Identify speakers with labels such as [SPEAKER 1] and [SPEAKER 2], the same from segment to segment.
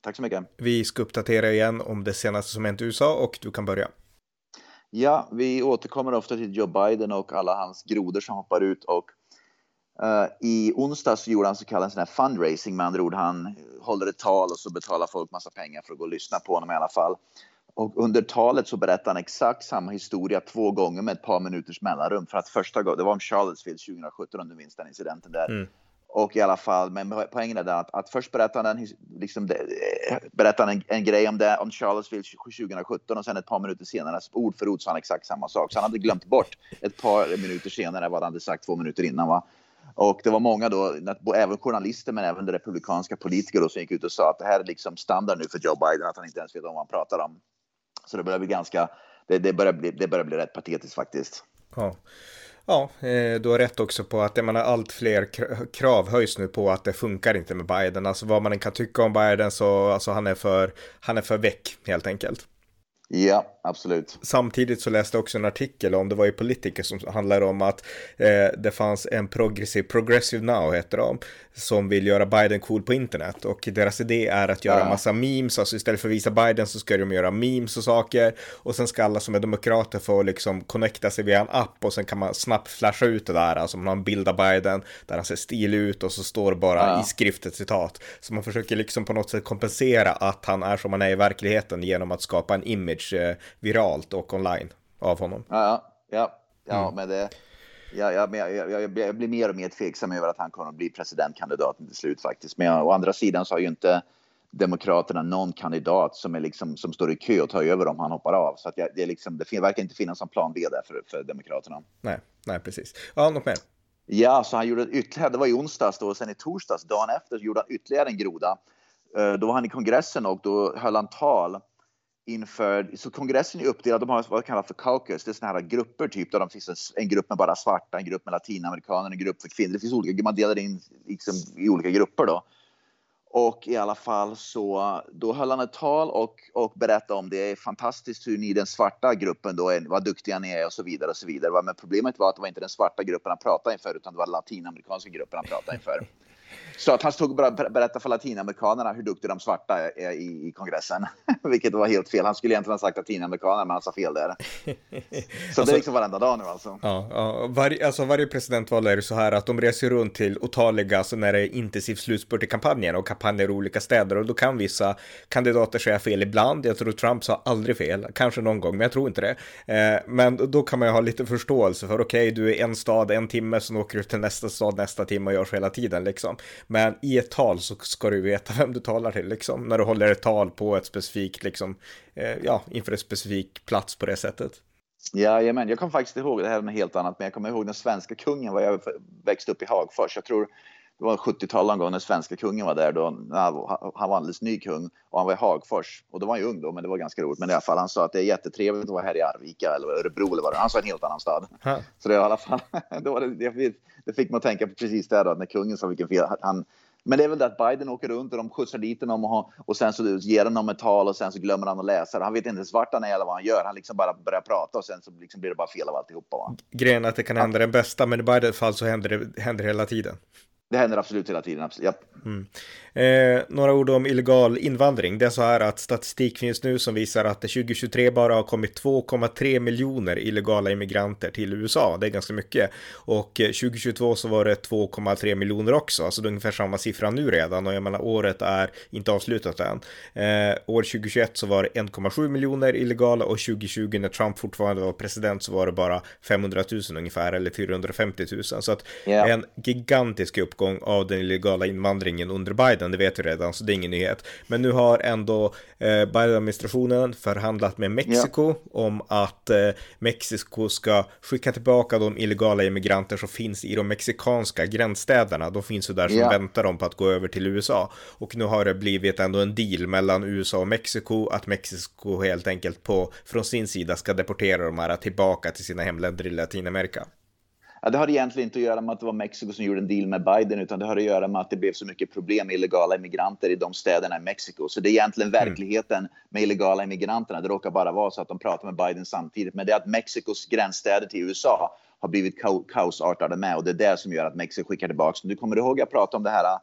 [SPEAKER 1] Tack så mycket.
[SPEAKER 2] Vi ska uppdatera igen om det senaste som hänt i USA och du kan börja.
[SPEAKER 1] Ja, vi återkommer ofta till Joe Biden och alla hans grodor som hoppar ut och uh, i onsdags gjorde han så kallad sån här fundraising med andra ord. Han håller ett tal och så betalar folk massa pengar för att gå och lyssna på honom i alla fall. Och under talet så berättar han exakt samma historia två gånger med ett par minuters mellanrum. För att första gången, det var om Charlottesville 2017 om du minns den incidenten där. Mm. Och i alla fall, men poängen är att, att först berättar han, liksom, eh, berättar en, en grej om det, om Charlottesville 2017 och sen ett par minuter senare, ord för ord, sa han exakt samma sak. Så han hade glömt bort ett par minuter senare vad han hade sagt två minuter innan. Va? Och det var många då, även journalister men även republikanska politiker då, som gick ut och sa att det här är liksom standard nu för Joe Biden, att han inte ens vet om vad han pratar om. Så det börjar bli ganska, det, det, börjar, bli, det börjar bli rätt patetiskt faktiskt.
[SPEAKER 2] Ja. Ja, eh, du har rätt också på att jag menar, allt fler krav höjs nu på att det funkar inte med Biden. Alltså vad man än kan tycka om Biden så alltså han är för, han är för väck helt enkelt.
[SPEAKER 1] Ja, absolut.
[SPEAKER 2] Samtidigt så läste jag också en artikel om, det var ju politiker som handlar om att eh, det fanns en progressiv, Progressive Now heter de, som vill göra Biden cool på internet och deras idé är att göra ja. massa memes, alltså istället för att visa Biden så ska de göra memes och saker och sen ska alla som är demokrater få liksom connecta sig via en app och sen kan man snabbt flasha ut det där, alltså man har en bild av Biden där han ser stilig ut och så står bara ja. i skrift ett citat. Så man försöker liksom på något sätt kompensera att han är som han är i verkligheten genom att skapa en image eh, viralt och online av honom.
[SPEAKER 1] Ja, ja, ja, mm. men det jag, jag, jag, jag, blir mer och mer tveksam över att han kommer att bli presidentkandidat till slut faktiskt. Men å andra sidan så har ju inte Demokraterna någon kandidat som, är liksom, som står i kö och tar över om han hoppar av. Så att det, är liksom, det verkar inte finnas en plan B där för, för Demokraterna.
[SPEAKER 2] Nej, nej, precis. Ja, något mer?
[SPEAKER 1] Ja, så han gjorde ytterligare, det var i onsdags då, och sen i torsdags, dagen efter, så gjorde han ytterligare en groda. Eh, då var han i kongressen och då höll han tal inför, så kongressen är uppdelad, de har vad kallas för caucus, det är sådana här grupper typ, där de finns en grupp med bara svarta, en grupp med latinamerikaner, en grupp för kvinnor. Det finns olika, man delar in liksom, i olika grupper då. Och i alla fall så då höll han ett tal och, och berättade om det är fantastiskt hur ni den svarta gruppen då är, vad duktiga ni är och så vidare och så vidare. Men problemet var att det var inte den svarta gruppen han pratade inför utan det var latinamerikanska gruppen han pratade inför. Så att han stod och berättade för latinamerikanerna hur duktiga de svarta är i, i kongressen. Vilket var helt fel. Han skulle egentligen ha sagt latinamerikaner, men han sa fel där. Så alltså, det är liksom varenda dag nu alltså.
[SPEAKER 2] Ja, ja. Var, alltså varje presidentval är det så här att de reser runt till otaliga, alltså när det är intensiv slutspurt i kampanjen och kampanjer i olika städer och då kan vissa kandidater säga fel ibland. Jag tror Trump sa aldrig fel, kanske någon gång, men jag tror inte det. Eh, men då kan man ju ha lite förståelse för okej, okay, du är en stad en timme, så åker du till nästa stad nästa timme och gör så hela tiden liksom. Men i ett tal så ska du veta vem du talar till liksom. När du håller ett tal på ett specifikt, liksom, eh, ja, inför en specifik plats på det sättet.
[SPEAKER 1] Jajamän, jag kommer faktiskt ihåg, det här är något helt annat, men jag kommer ihåg den svenska kungen var jag växte upp i Hagfors. Jag tror det var 70-talet någon gång när svenska kungen var där då. Han var alldeles ny kung och han var i Hagfors. Och då var han ju ung då, men det var ganska roligt. Men i alla fall, han sa att det är jättetrevligt att vara här i Arvika eller Örebro eller vad det Han sa en helt annan stad. Ha. Så det i alla fall, då var det, det fick man tänka på precis det då, när kungen sa vilken fel. Han, men det är väl det att Biden åker runt och de skjutsar dit honom och, och sen så ger han honom ett tal och sen så glömmer han att läsa det. Han vet inte ens vart han är eller vad han gör. Han liksom bara börjar prata och sen så liksom blir det bara fel av alltihopa. Va?
[SPEAKER 2] Grejen är att det kan hända den bästa, men i Bidens fall så händer det händer hela tiden.
[SPEAKER 1] Det händer absolut hela tiden. Absolut. Japp.
[SPEAKER 2] Mm. Eh, några ord om illegal invandring. Det är så här att statistik finns nu som visar att det 2023 bara har kommit 2,3 miljoner illegala immigranter till USA. Det är ganska mycket. Och 2022 så var det 2,3 miljoner också. Alltså det är ungefär samma siffra nu redan. Och jag menar året är inte avslutat än. Eh, år 2021 så var det 1,7 miljoner illegala och 2020 när Trump fortfarande var president så var det bara 500 000 ungefär eller 450 000. Så att yeah. en gigantisk upp uppgång av den illegala invandringen under Biden, det vet vi redan, så det är ingen nyhet. Men nu har ändå eh, Biden-administrationen förhandlat med Mexiko yeah. om att eh, Mexiko ska skicka tillbaka de illegala immigranter som finns i de mexikanska gränsstäderna. De finns ju där som yeah. väntar dem på att gå över till USA. Och nu har det blivit ändå en deal mellan USA och Mexiko att Mexiko helt enkelt på, från sin sida ska deportera de här tillbaka till sina hemländer i Latinamerika.
[SPEAKER 1] Ja, det har egentligen inte att göra med att det var Mexiko som gjorde en deal med Biden, utan det har att göra med att det blev så mycket problem med illegala immigranter i de städerna i Mexiko. Så det är egentligen mm. verkligheten med illegala immigranterna. Det råkar bara vara så att de pratar med Biden samtidigt. Men det är att Mexikos gränsstäder till USA har blivit kaosartade med och det är det som gör att Mexiko skickar tillbaka. Du kommer ihåg jag pratade om det här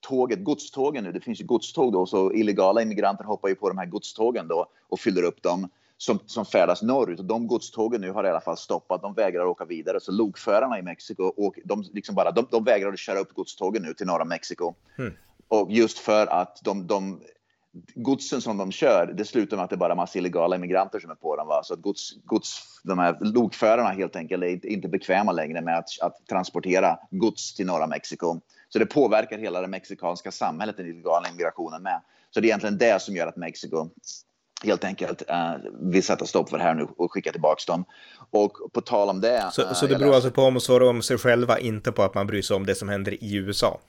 [SPEAKER 1] tåget, godstågen nu. Det finns ju godståg då, så illegala immigranter hoppar ju på de här godstågen då och fyller upp dem som, som färdas norrut. Och de godstågen nu har i alla fall stoppat. De vägrar åka vidare. Så lokförarna i Mexiko och de, liksom bara, de, de vägrar att köra upp godstågen nu till norra Mexiko. Mm. Och just för att de, de godsen som de kör, det slutar med att det är bara massa illegala immigranter som är på dem. Va? Så att gods, gods, de här lokförarna helt enkelt är inte bekväma längre med att, att transportera gods till norra Mexiko. Så det påverkar hela det mexikanska samhället, den illegala immigrationen med. Så det är egentligen det som gör att Mexiko helt enkelt uh, vill sätta stopp för det här nu och skicka tillbaka dem. Och på tal om det.
[SPEAKER 2] Så, uh, så det beror alltså på om svara om sig själva, inte på att man bryr sig om det som händer i USA?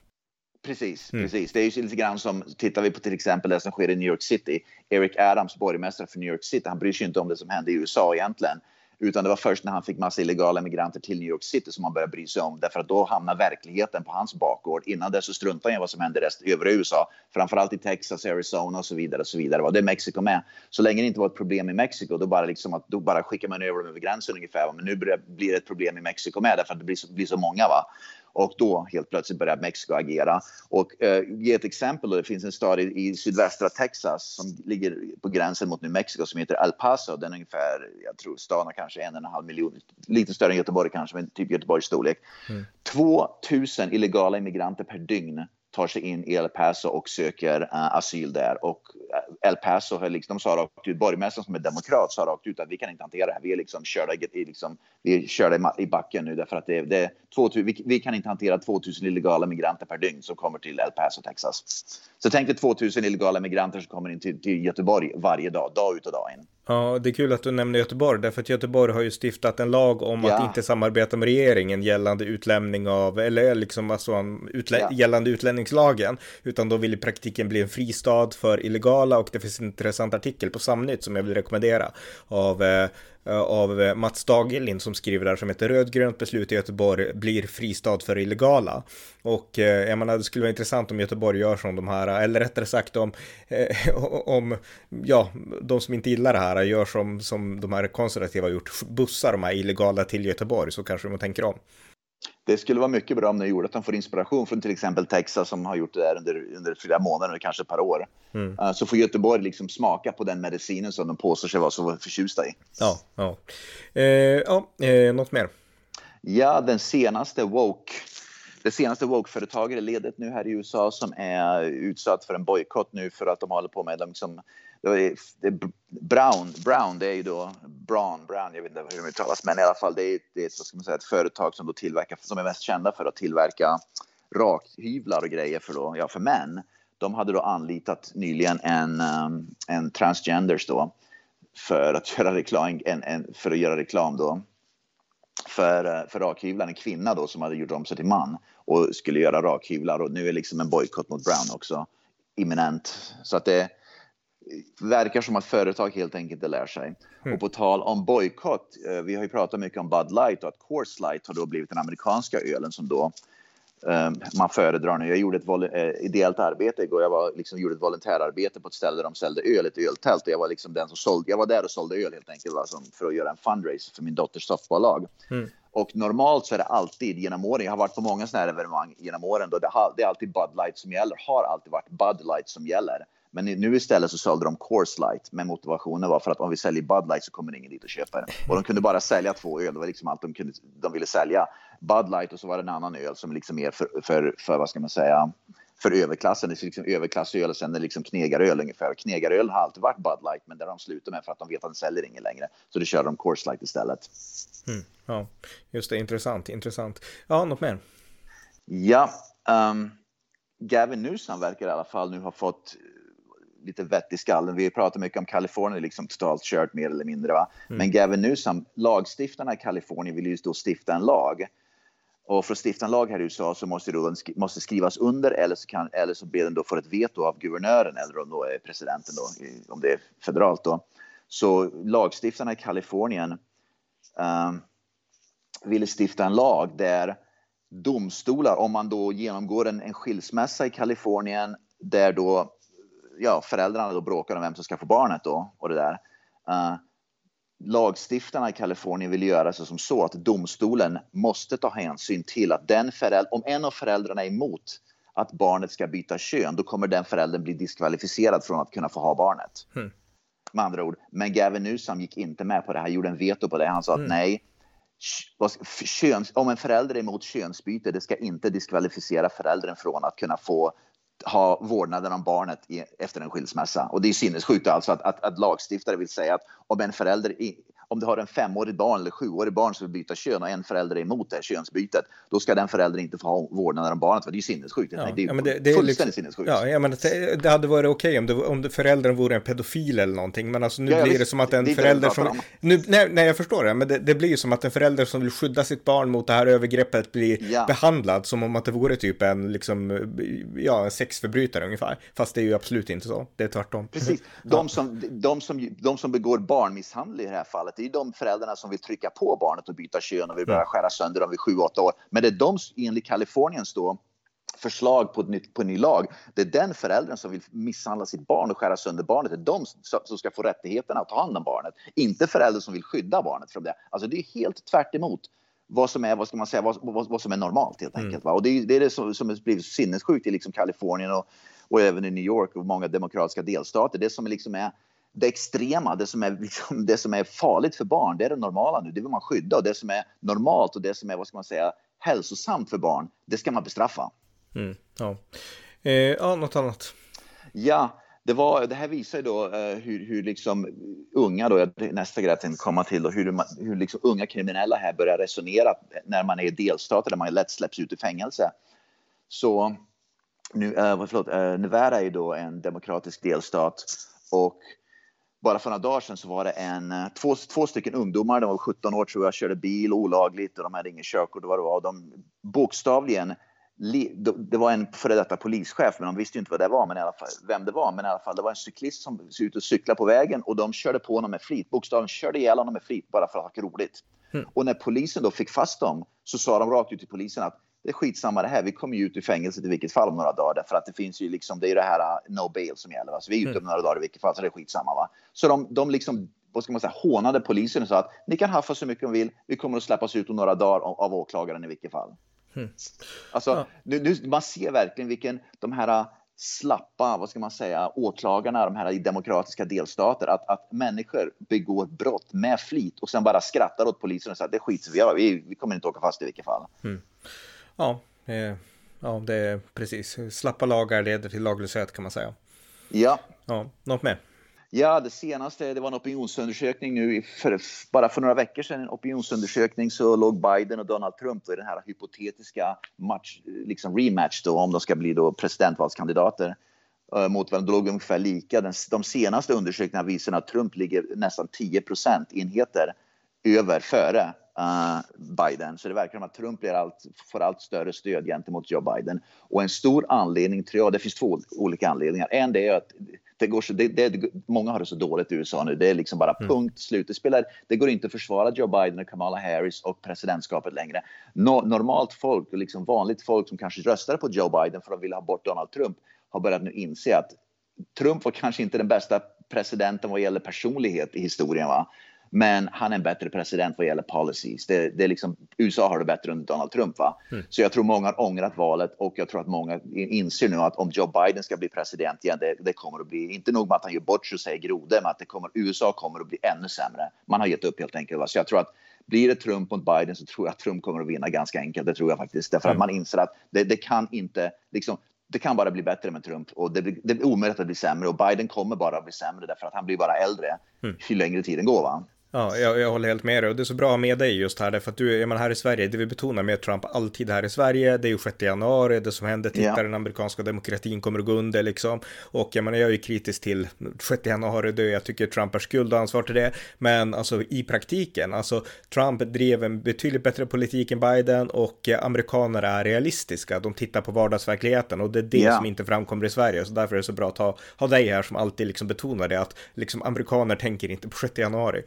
[SPEAKER 1] Precis, mm. precis. Det är ju lite grann som, tittar vi på till exempel det som sker i New York City. Eric Adams, borgmästare för New York City, han bryr sig inte om det som händer i USA egentligen. Utan det var först när han fick massa illegala migranter till New York City som han började bry sig om. Därför att då hamnar verkligheten på hans bakgård. Innan dess så struntade han i vad som hände i övriga USA. Framförallt i Texas, Arizona och så vidare. Och så vidare. Det är Mexiko med. Så länge det inte var ett problem i Mexiko, då bara, liksom att, då bara skickar man över dem över gränsen ungefär. Men nu blir det ett problem i Mexiko med därför att det blir så, blir så många. Va? Och då helt plötsligt börjar Mexiko agera. Och eh, ge ett exempel. Det finns en stad i, i, sydvästra Texas som ligger på gränsen mot New Mexico som heter El Paso. Den är ungefär, jag tror staden har kanske en och en halv miljon, lite större än Göteborg kanske, men typ Göteborgs storlek. Mm. 2000 illegala immigranter per dygn tar sig in i El Paso och söker uh, asyl där. Och eh, El Paso, har liksom, de sa rakt ut, borgmästaren som är demokrat sa rakt ut att vi kan inte hantera det här. Vi är liksom körda, i, liksom, vi är körda i backen nu därför att det, det är 2000, vi, vi, kan inte hantera 2000 illegala migranter per dygn som kommer till El Paso, Texas. Så tänk dig 2000 illegala migranter som kommer in till, till Göteborg varje dag, dag ut och dag in.
[SPEAKER 2] Ja, det är kul att du nämner Göteborg, därför att Göteborg har ju stiftat en lag om ja. att inte samarbeta med regeringen gällande utlämning av, eller liksom alltså utlä ja. gällande utlänningslagen, utan då vill i praktiken bli en fristad för illegala och det finns en intressant artikel på Samnytt som jag vill rekommendera av eh, Eh, av eh, Mats Dagelin som skriver där som heter Rödgrönt beslut i Göteborg blir fristad för illegala. Och eh, jag menar, det skulle vara intressant om Göteborg gör som de här, eller rättare sagt om, om ja, de som inte gillar det här gör som, som de här konservativa har gjort, bussar de här illegala till Göteborg så kanske de tänker om
[SPEAKER 1] det skulle vara mycket bra om de gjorde att de får inspiration från till exempel Texas som har gjort det där under, under flera månader eller kanske ett par år. Mm. Uh, så får Göteborg liksom smaka på den medicinen som de påstår sig vara så förtjusta i.
[SPEAKER 2] Ja, ja. Eh, ja eh, något mer?
[SPEAKER 1] Ja, den senaste woke det senaste woke-företaget i ledet nu här i USA som är utsatt för en bojkott nu för att de håller på med liksom, det det, Brown, Brown, det är ju då Brown, Brown, jag vet inte hur det uttalas, men i alla fall det är, det är ett, ska man säga, ett företag som då tillverkar, som är mest kända för att tillverka rakhyvlar och grejer för, då, ja, för män. De hade då anlitat nyligen en, ehm, en transgenders då för att göra reklam, en, en, för att göra reklam då för, eh, för rakhyvlar, en kvinna då som hade gjort om sig till man och skulle göra rakhyvlar och nu är liksom en bojkott mot Brown också imminent. Så att det, verkar som att företag helt enkelt lär sig. Mm. Och på tal om bojkott, eh, vi har ju pratat mycket om Bud Light och att Coors Light har då blivit den amerikanska ölen som då um, man föredrar nu. Jag gjorde ett uh, ideellt arbete igår. Jag var, liksom, gjorde ett volontärarbete på ett ställe där de sålde öl, ett öltält. Och jag var liksom den som sålde. Jag var där och sålde öl helt enkelt va, som, för att göra en fundraiser för min dotters softballlag. Mm. Och normalt så är det alltid genom åren, jag har varit på många sådana här evenemang genom åren, då det, det är alltid Bud Light som gäller, har alltid varit Bud Light som gäller. Men nu istället så sålde de Coors Light med motivationen var för att om vi säljer Bud Light så kommer ingen dit och köpa det. Och de kunde bara sälja två öl, det var liksom allt de, kunde, de ville sälja. Bud Light och så var det en annan öl som liksom mer för, för, för vad ska man säga, för överklassen. Det är liksom överklassöl och sen är det liksom knegaröl ungefär. Knegaröl har alltid varit Bud Light, men har de slutat med för att de vet att den säljer ingen längre. Så då kör de Coors Light istället.
[SPEAKER 2] Mm, ja, just det, intressant, intressant. Ja, något mer?
[SPEAKER 1] Ja, Um, Gavin Newsom verkar i alla fall nu ha fått lite vett i skallen. Vi pratar mycket om Kalifornien, liksom totalt kört mer eller mindre. Va? Mm. Men Gavin Newsom, lagstiftarna i Kalifornien vill ju då stifta en lag. Och för att stifta en lag här i USA så måste det måste skrivas under eller så, kan, eller så blir den då för ett veto av guvernören eller om då är presidenten då, om det är federalt då. Så lagstiftarna i Kalifornien um, ville stifta en lag där domstolar, om man då genomgår en, en skilsmässa i Kalifornien där då ja, föräldrarna då bråkar om vem som ska få barnet då och det där. Uh, lagstiftarna i Kalifornien vill göra så som så att domstolen måste ta hänsyn till att den förälder, om en av föräldrarna är emot att barnet ska byta kön, då kommer den föräldern bli diskvalificerad från att kunna få ha barnet. Mm. Med andra ord. Men Gavin Newsom gick inte med på det här, gjorde en veto på det. Han sa mm. att nej, köns, om en förälder är emot könsbyte, det ska inte diskvalificera föräldern från att kunna få ha vårdnaden om barnet i, efter en skilsmässa. Och det är sinnessjukt alltså att, att, att lagstiftare vill säga att om en förälder i, om du har en femårig barn eller sjuårig barn som vill byta kön och en förälder är emot det här könsbytet, då ska den föräldern inte få ha vårdnaden om barnet. För det är ju sinnessjukt. Ja, det är, ja, men det, det fullständigt liksom, sinnessjukt.
[SPEAKER 2] Ja, ja, men det, det hade varit okej okay om, det, om det, föräldern vore en pedofil eller någonting. Men alltså nu ja, blir visst, det som att en förälder som... Nu, nej, nej, jag förstår det. Men det, det blir ju som att en förälder som vill skydda sitt barn mot det här övergreppet blir ja. behandlad som om att det vore typ en, liksom, ja, en sexförbrytare ungefär. Fast det är ju absolut inte så. Det är tvärtom.
[SPEAKER 1] Precis. De som, de som, de som begår barnmisshandel i det här fallet, det är de föräldrarna som vill trycka på barnet och byta kön och vill börja skära sönder dem vid 7-8 år. Men det är de, enligt Kaliforniens då, förslag på, nytt, på en ny lag. Det är den föräldern som vill misshandla sitt barn och skära sönder barnet. Det är de som ska få rättigheterna att ta hand om barnet. Inte föräldern som vill skydda barnet från det. Alltså det är helt tvärt emot vad som är, vad ska man säga, vad, vad, vad som är normalt helt enkelt. Mm. Och det är, det är det som, som blivit sinnessjukt i liksom Kalifornien och, och även i New York och många demokratiska delstater. Det som liksom är det extrema, det som, är, liksom, det som är farligt för barn, det är det normala nu. Det vill man skydda och det som är normalt och det som är, vad ska man säga, hälsosamt för barn, det ska man bestraffa.
[SPEAKER 2] Mm, ja. Eh, ja, något annat?
[SPEAKER 1] Ja, det, var, det här visar ju då eh, hur, hur liksom unga, då, nästa grej jag tänkte komma till, då, hur, hur liksom unga kriminella här börjar resonera när man är i delstater där man lätt släpps ut i fängelse. Så nu, eh, förlåt, eh, Nevada är ju då en demokratisk delstat och bara för några dagar sedan så var det en, eh, två, två stycken ungdomar, de var 17 år tror jag, körde bil olagligt och de hade ingen körkort. Det var, de bokstavligen, det var en före detta polischef, men de visste inte vad det var, men i alla fall, vem det var. Men i alla fall, det var en cyklist som såg ut att cykla på vägen och de körde på honom med flit. Bokstavligen körde ihjäl honom med flit bara för att ha roligt. Mm. Och när polisen då fick fast dem så sa de rakt ut till polisen att det är skitsamma det här. Vi kommer ju ut ur fängelset i vilket fall om några dagar. Därför att det finns ju liksom, det är ju det här uh, no bail som gäller. Va? Så vi är ute om mm. några dagar i vilket fall, så det är skitsamma. Va? Så de, de liksom, vad ska man säga, hånade polisen och sa att ni kan haffa så mycket de vill. Vi kommer att släppas ut om några dagar av, av åklagaren i vilket fall. Mm. Alltså, ja. nu, nu, man ser verkligen vilken de här uh, slappa, vad ska man säga, åklagarna, de här i demokratiska delstater, att, att människor begår brott med flit och sen bara skrattar åt polisen och säger att det skiter vi i, vi, vi kommer inte åka fast i vilket fall. Mm.
[SPEAKER 2] Ja, eh, ja, det är precis. Slappa lagar leder till laglöshet kan man säga.
[SPEAKER 1] Ja.
[SPEAKER 2] Ja, något mer?
[SPEAKER 1] Ja, det senaste, det var en opinionsundersökning nu, för, bara för några veckor sedan, en opinionsundersökning så låg Biden och Donald Trump i den här hypotetiska match, liksom rematch då, om de ska bli då presidentvalskandidater uh, mot varandra. De låg ungefär lika. Den, de senaste undersökningarna visar att Trump ligger nästan 10 procentenheter över före uh, Biden. Så det verkar som att Trump blir allt, får allt större stöd gentemot Joe Biden. Och en stor anledning tror jag, det finns två olika anledningar. En det är att det går så, det, det, många har det så dåligt i USA nu. Det är liksom bara mm. punkt slut. Det, spelar, det går inte att försvara Joe Biden och Kamala Harris och presidentskapet längre. No, normalt folk, liksom vanligt folk som kanske röstade på Joe Biden för att vilja ha bort Donald Trump har börjat nu inse att Trump var kanske inte den bästa presidenten vad gäller personlighet i historien. Va? Men han är en bättre president vad gäller policies. Det, det är liksom, USA har det bättre under Donald Trump. Va? Mm. Så jag tror många har ångrat valet och jag tror att många inser nu att om Joe Biden ska bli president igen, det, det kommer att bli, inte nog med att han gör bort sig och säger grodor, men att det kommer, USA kommer att bli ännu sämre. Man har gett upp helt enkelt. Va? Så jag tror att blir det Trump mot Biden så tror jag att Trump kommer att vinna ganska enkelt. Det tror jag faktiskt. Därför mm. att man inser att det, det kan inte, liksom, det kan bara bli bättre med Trump och det, det är omöjligt att bli sämre och Biden kommer bara att bli sämre därför att han blir bara äldre mm. ju längre tiden går. Va?
[SPEAKER 2] Ja, jag, jag, håller helt med dig och det är så bra med dig just här därför att du, är man här i Sverige, det vi betonar med Trump alltid här i Sverige, det är ju 6 januari, det som händer, titta ja. den amerikanska demokratin kommer att gå under liksom. Och jag menar, jag är ju kritisk till 6 januari, det jag tycker Trump har skuld och ansvar till det, men alltså i praktiken, alltså Trump drev en betydligt bättre politik än Biden och amerikaner är realistiska, de tittar på vardagsverkligheten och det är det ja. som inte framkommer i Sverige, så därför är det så bra att ha, ha dig här som alltid liksom betonar det, att liksom amerikaner tänker inte på 6 januari.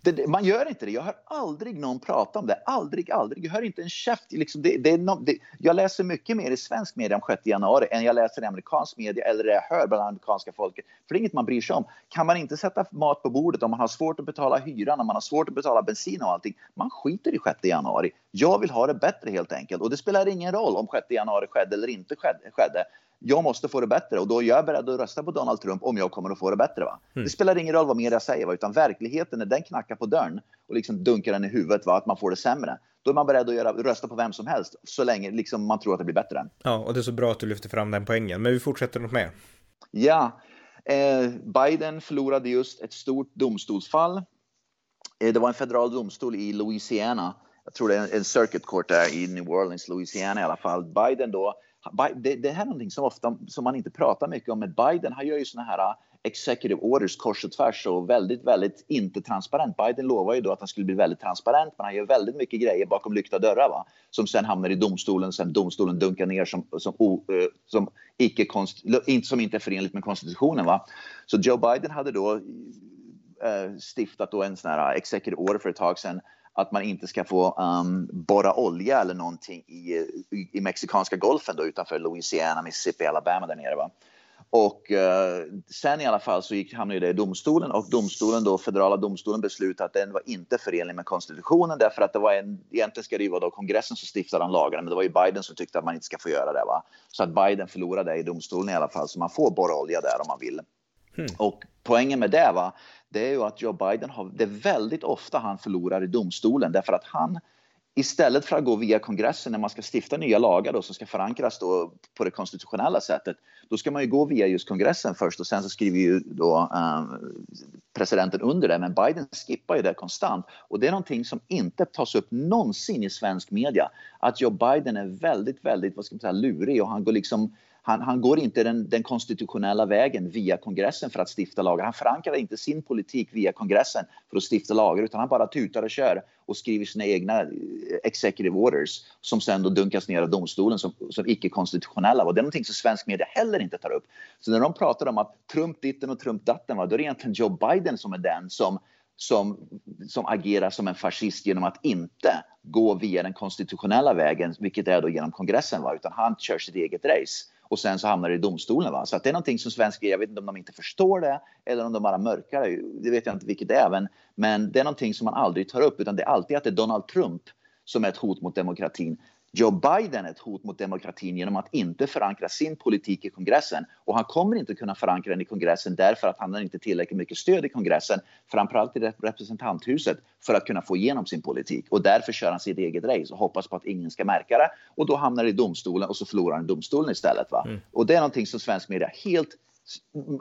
[SPEAKER 1] Det, man gör inte det. Jag hör aldrig någon prata om det. Aldrig, aldrig. Jag hör inte en käft. Liksom det, det no, det, jag läser mycket mer i svensk media om 6 januari än jag läser i amerikansk media eller det jag hör bland amerikanska folket. För det är inget man bryr sig om. Kan man inte sätta mat på bordet om man har svårt att betala hyran, om man har svårt att betala bensin och allting. Man skiter i 6 januari. Jag vill ha det bättre helt enkelt. Och det spelar ingen roll om 6 januari skedde eller inte skedde jag måste få det bättre och då är jag beredd att rösta på Donald Trump om jag kommer att få det bättre. Va? Mm. Det spelar ingen roll vad media säger, va? utan verkligheten när den knackar på dörren och liksom dunkar den i huvudet, va? att man får det sämre. Då är man beredd att göra, rösta på vem som helst så länge liksom, man tror att det blir bättre.
[SPEAKER 2] Ja, och det är så bra att du lyfter fram den poängen. Men vi fortsätter något mer.
[SPEAKER 1] Ja, eh, Biden förlorade just ett stort domstolsfall. Eh, det var en federal domstol i Louisiana. Jag tror det är en circuit court där i New Orleans, Louisiana i alla fall. Biden då det, det här är någonting som, ofta, som man inte pratar mycket om, men Biden han gör ju såna här uh, executive orders kors och tvärs och väldigt, väldigt inte transparent. Biden lovar ju då att han skulle bli väldigt transparent, men han gör väldigt mycket grejer bakom lyckta dörrar va? som sen hamnar i domstolen, sen domstolen dunkar ner som, som, o, uh, som, icke konst, som inte är förenligt med konstitutionen. Va? Så Joe Biden hade då uh, stiftat då en sån här executive order för ett tag sedan att man inte ska få um, borra olja eller någonting i, i, i mexikanska golfen då, utanför Louisiana, Mississippi, Alabama där nere. Va? Och uh, sen i alla fall så gick, hamnade det i domstolen och domstolen då, federala domstolen beslutade att den var inte förenlig med konstitutionen därför att det var en, egentligen ska det vara då kongressen som stiftade den lagarna men det var ju Biden som tyckte att man inte ska få göra det. Va? Så att Biden förlorade i domstolen i alla fall så man får borra olja där om man vill. Hmm. Och poängen med det va, det är ju att Joe Biden har, det är väldigt ofta han förlorar i domstolen därför att han istället för att gå via kongressen när man ska stifta nya lagar då, som ska förankras då på det konstitutionella sättet, då ska man ju gå via just kongressen först och sen så skriver ju då um, presidenten under det. Men Biden skippar ju det konstant och det är någonting som inte tas upp någonsin i svensk media. Att Joe Biden är väldigt, väldigt, vad ska man säga, lurig och han går liksom han, han, går inte den, den, konstitutionella vägen via kongressen för att stifta lagar. Han förankrar inte sin politik via kongressen för att stifta lagar utan han bara tutar och kör och skriver sina egna eh, executive orders som sen då dunkas ner av domstolen som, som icke-konstitutionella. Och det är någonting som svensk media heller inte tar upp. Så när de pratar om att Trump ditten och Trump datten, va, då är det egentligen Joe Biden som är den som som, som agerar som en fascist genom att inte gå via den konstitutionella vägen, vilket är då genom kongressen, va? utan han kör sitt eget race och sen så hamnar det i domstolen. Va? Så att det är någonting som svensk jag vet inte om de inte förstår det eller om de bara mörkar det, det vet jag inte vilket det är, men, men det är någonting som man aldrig tar upp utan det är alltid att det är Donald Trump som är ett hot mot demokratin. Joe Biden ett hot mot demokratin genom att inte förankra sin politik i kongressen. Och han kommer inte kunna förankra den i kongressen därför att han har inte tillräckligt mycket stöd i kongressen, framförallt i representanthuset, för att kunna få igenom sin politik. Och därför kör han sitt eget race och hoppas på att ingen ska märka det. Och då hamnar det i domstolen och så förlorar han domstolen istället. Va? Mm. Och det är någonting som svensk media helt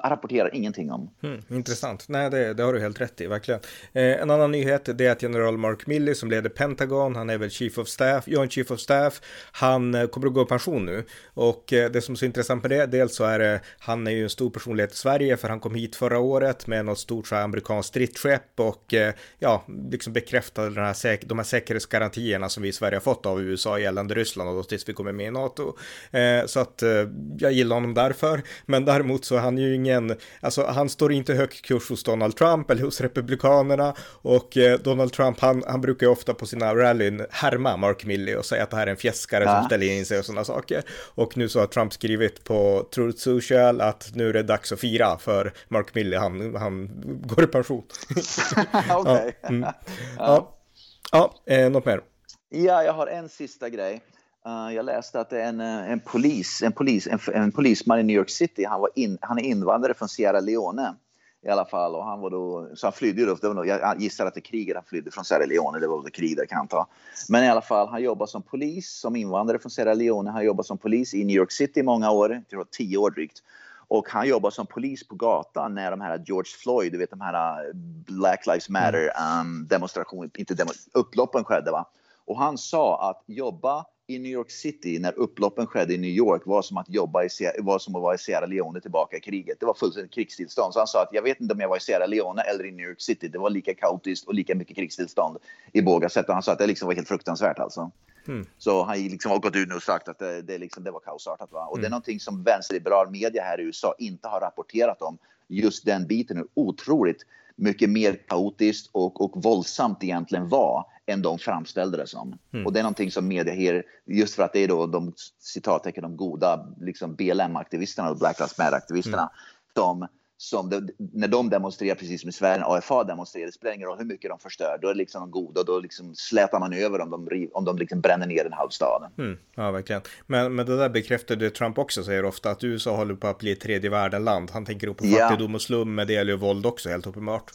[SPEAKER 1] rapporterar ingenting om.
[SPEAKER 2] Mm, intressant. Nej, det, det, har du helt rätt i, verkligen. Eh, en annan nyhet det är att general Mark Milley som leder Pentagon, han är väl chief of staff, Joint chief of staff, han eh, kommer att gå i pension nu. Och eh, det som är så intressant med det, dels så är det, han är ju en stor personlighet i Sverige för han kom hit förra året med något stort så här, amerikanskt stridsskepp och eh, ja, liksom bekräftade den här de här säkerhetsgarantierna som vi i Sverige har fått av USA gällande Ryssland och då tills vi kommer med i NATO. Eh, så att eh, jag gillar honom därför, men däremot så han är ju ingen, alltså han står inte högt kurs hos Donald Trump eller hos Republikanerna och eh, Donald Trump han, han brukar ju ofta på sina rallyn härma Mark Milley och säga att det här är en fjäskare ja. som ställer in sig och sådana saker. Och nu så har Trump skrivit på Truth Social att nu är det dags att fira för Mark Milley, han, han går i pension.
[SPEAKER 1] Okej. ja, mm.
[SPEAKER 2] ja. ja. ja eh, något mer?
[SPEAKER 1] Ja, jag har en sista grej. Uh, jag läste att en, eh, en, polis, en, polis, en, en polisman i New York City, han, var in, han är invandrare från Sierra Leone i alla fall. Och han var då, så han flydde då, det var nog, jag gissar att det är kriget han flydde från Sierra Leone, det var det krig där kan jag ta. Men i alla fall, han jobbar som polis, som invandrare från Sierra Leone. Han jobbar som polis i New York City i många år, det var tio år drygt. Och han jobbade som polis på gatan när de här George Floyd, du vet de här Black Lives Matter um, demonstrationer, inte demo, upploppen skedde. Va? Och han sa att jobba i New York City när upploppen skedde i New York var som att jobba i, var som att vara i Sierra Leone tillbaka i kriget. Det var fullständigt krigstillstånd. Så han sa att jag vet inte om jag var i Sierra Leone eller i New York City. Det var lika kaotiskt och lika mycket krigstillstånd i båda sätt. Och han sa att det liksom var helt fruktansvärt alltså. Mm. Så han liksom har gått ut nu och sagt att det, det, liksom, det var kaosartat. Va? Och mm. det är någonting som vänsterliberal media här i USA inte har rapporterat om. Just den biten, hur otroligt mycket mer kaotiskt och, och våldsamt egentligen var än de framställde det som. Mm. Och det är någonting som media här, just för att det är då de citattecken de goda liksom BLM-aktivisterna och Black Lives Matter-aktivisterna mm. som som det, när de demonstrerar, precis som i Sverige, när AFA demonstrerar, det spelar ingen roll hur mycket de förstör, då är liksom de goda, då liksom slätar man över om de, om de liksom bränner ner en halv stad.
[SPEAKER 2] Mm, ja, verkligen. Men, men det där bekräftade Trump också, säger ofta, att USA håller på att bli ett tredje världen-land. Han tänker på fattigdom och slum, men det gäller ju våld också, helt uppenbart.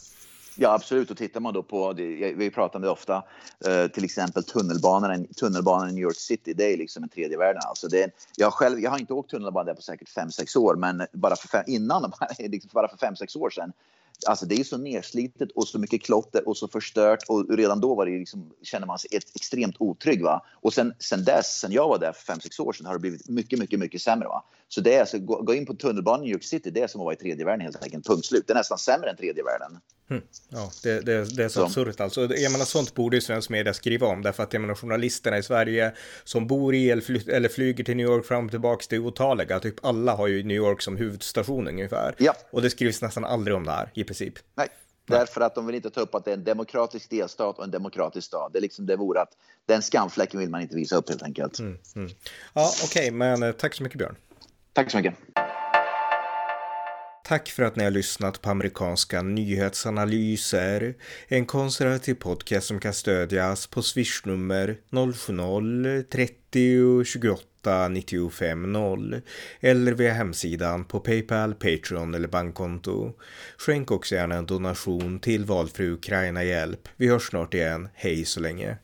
[SPEAKER 1] Ja, absolut. Och tittar man då på, det, vi pratar om det ofta, eh, till exempel tunnelbanan, tunnelbanan i New York City, det är liksom en tredje världen. Alltså det är, jag, själv, jag har inte åkt tunnelbana där på säkert 5-6 år, men bara för fem, innan, liksom bara för 5-6 år sedan, Alltså det är så nerslitet och så mycket klotter och så förstört och redan då var det liksom, känner man sig extremt otrygg. Va? Och sen, sen dess, sen jag var där för 5-6 år sedan har det blivit mycket, mycket, mycket sämre. Va? Så det är alltså, gå, gå in på tunnelbanan i New York City, det är som att vara i tredje världen helt enkelt. Punkt slut. Det är nästan sämre än tredje världen.
[SPEAKER 2] Mm. Ja, det, det, det, är så, så. absurt alltså. Jag menar, sånt borde ju svensk media skriva om, därför att jag menar, journalisterna i Sverige som bor i eller, fly, eller flyger till New York fram och tillbaka, det är otaliga. Typ alla har ju New York som huvudstation ungefär.
[SPEAKER 1] Ja.
[SPEAKER 2] Och det skrivs nästan aldrig om det här, i princip.
[SPEAKER 1] Nej. Därför att de vill inte ta upp att det är en demokratisk delstat och en demokratisk stad. Det, är liksom, det vore att den skamfläcken vill man inte visa upp helt enkelt. Mm,
[SPEAKER 2] mm. Ja, okej, okay, men eh, tack så mycket Björn.
[SPEAKER 1] Tack så mycket.
[SPEAKER 2] Tack för att ni har lyssnat på amerikanska nyhetsanalyser. En konservativ podcast som kan stödjas på swishnummer 070-30 28 95 eller via hemsidan på Paypal, Patreon eller bankkonto. Skänk också gärna en donation till valfri Ukraina-hjälp. Vi hörs snart igen. Hej så länge.